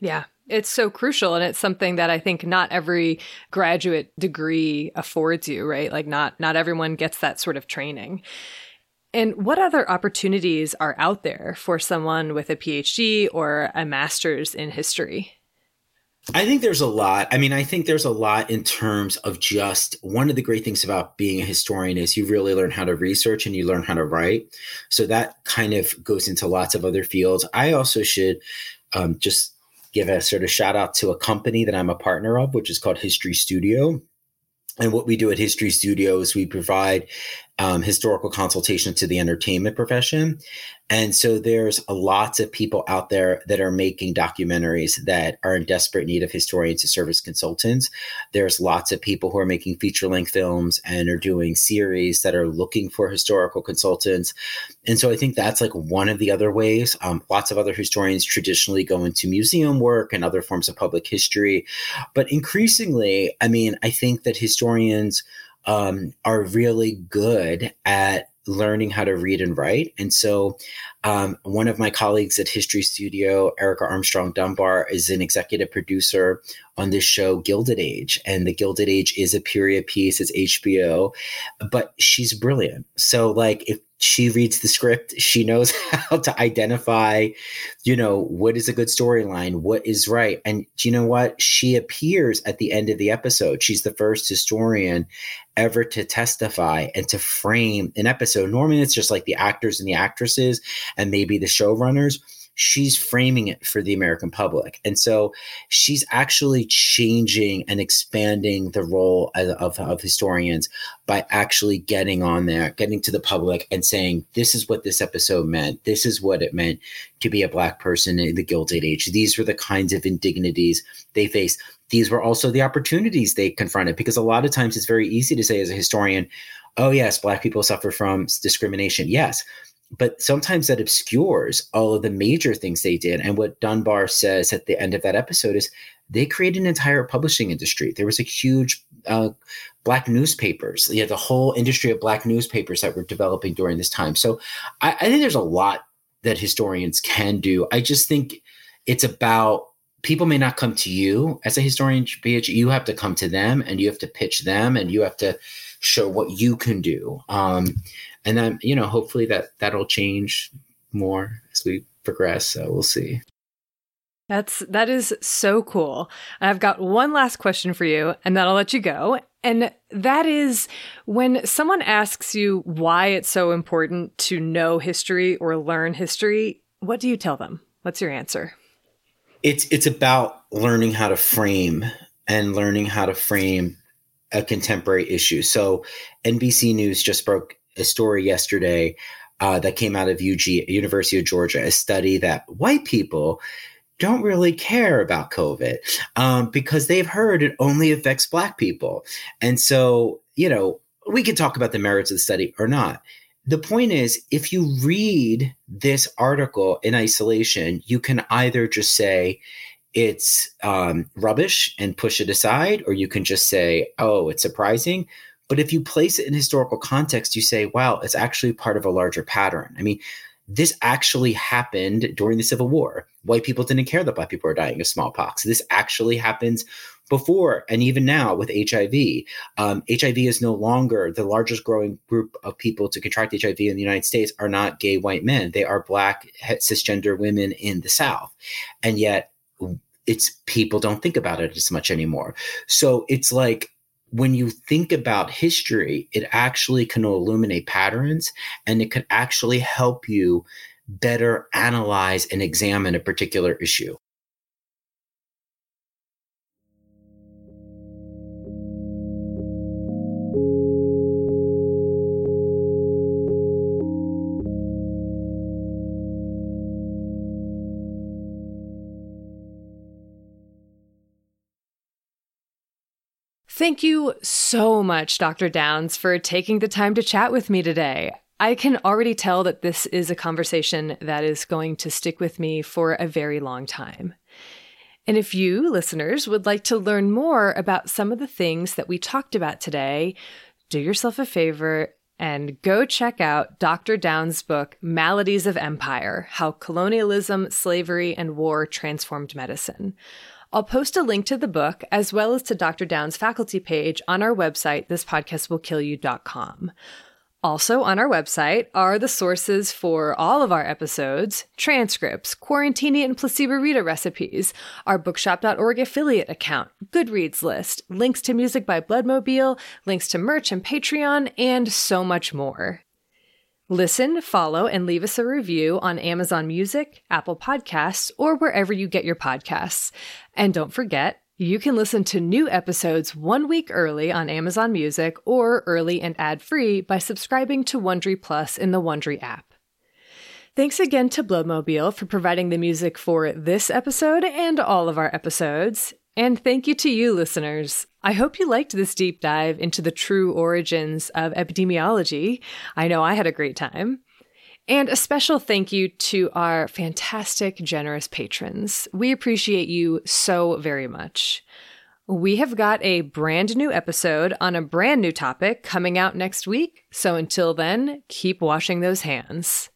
Speaker 1: Yeah, it's so crucial. And it's something that I think not every graduate degree affords you, right? Like not, not everyone gets that sort of training. And what other opportunities are out there for someone with a PhD or a master's in history?
Speaker 2: I think there's a lot. I mean, I think there's a lot in terms of just one of the great things about being a historian is you really learn how to research and you learn how to write. So that kind of goes into lots of other fields. I also should um, just give a sort of shout out to a company that I'm a partner of, which is called History Studio. And what we do at History Studio is we provide um, historical consultation to the entertainment profession. And so there's lots of people out there that are making documentaries that are in desperate need of historians to serve as consultants. There's lots of people who are making feature length films and are doing series that are looking for historical consultants. And so I think that's like one of the other ways. Um, lots of other historians traditionally go into museum work and other forms of public history. But increasingly, I mean, I think that historians um, are really good at learning how to read and write. And so, um, one of my colleagues at History Studio, Erica Armstrong Dunbar, is an executive producer on this show, Gilded Age. And The Gilded Age is a period piece, it's HBO, but she's brilliant. So, like, if she reads the script she knows how to identify you know what is a good storyline what is right. And do you know what? She appears at the end of the episode. She's the first historian ever to testify and to frame an episode. Normally it's just like the actors and the actresses and maybe the showrunners she's framing it for the American public. And so she's actually changing and expanding the role of, of, historians by actually getting on there, getting to the public and saying, this is what this episode meant. This is what it meant to be a Black person in the Gilded Age. These were the kinds of indignities they faced. These were also the opportunities they confronted because a lot of times it's very easy to say as a historian, oh, yes, Black people suffer from discrimination. Yes but sometimes that obscures all of the major things they did. And what Dunbar says at the end of that episode is they created an entire publishing industry. There was a huge uh, black newspapers. You had the whole industry of black newspapers that were developing during this time. So I, I think there's a lot that historians can do. I just think it's about people may not come to you as a historian BH, you have to come to them and you have to pitch them and you have to show what you can do um, and then you know hopefully that that'll change more as we progress so we'll see
Speaker 1: that's that is so cool. I've got one last question for you and then I'll let you go. And that is when someone asks you why it's so important to know history or learn history, what do you tell them? What's your answer?
Speaker 2: It's it's about learning how to frame and learning how to frame a contemporary issue. So NBC News just broke a story yesterday uh, that came out of UG University of Georgia, a study that white people don't really care about COVID um, because they've heard it only affects Black people, and so you know we can talk about the merits of the study or not. The point is, if you read this article in isolation, you can either just say it's um, rubbish and push it aside, or you can just say, oh, it's surprising. But if you place it in historical context, you say, wow, it's actually part of a larger pattern. I mean, this actually happened during the Civil War. White people didn't care that black people were dying of smallpox. This actually happens before and even now with HIV. Um, HIV is no longer the largest growing group of people to contract HIV in the United States are not gay white men. They are black cisgender women in the South. And yet it's people don't think about it as much anymore. So it's like when you think about history, it actually can illuminate patterns and it could actually help you better analyze and examine a particular issue.
Speaker 1: Thank you so much, Dr. Downs, for taking the time to chat with me today. I can already tell that this is a conversation that is going to stick with me for a very long time. And if you, listeners, would like to learn more about some of the things that we talked about today, do yourself a favor and go check out Dr. Downs' book, Maladies of Empire How Colonialism, Slavery, and War Transformed Medicine. I'll post a link to the book as well as to Dr. Downs' faculty page on our website, thispodcastwillkillyou.com. Also on our website are the sources for all of our episodes, transcripts, Quarantini and Placeborita recipes, our bookshop.org affiliate account, Goodreads list, links to music by Bloodmobile, links to merch and Patreon, and so much more. Listen, follow, and leave us a review on Amazon Music, Apple Podcasts, or wherever you get your podcasts. And don't forget, you can listen to new episodes one week early on Amazon Music or early and ad free by subscribing to Wondery Plus in the Wondery app. Thanks again to Bloodmobile for providing the music for this episode and all of our episodes. And thank you to you, listeners. I hope you liked this deep dive into the true origins of epidemiology. I know I had a great time. And a special thank you to our fantastic, generous patrons. We appreciate you so very much. We have got a brand new episode on a brand new topic coming out next week. So until then, keep washing those hands.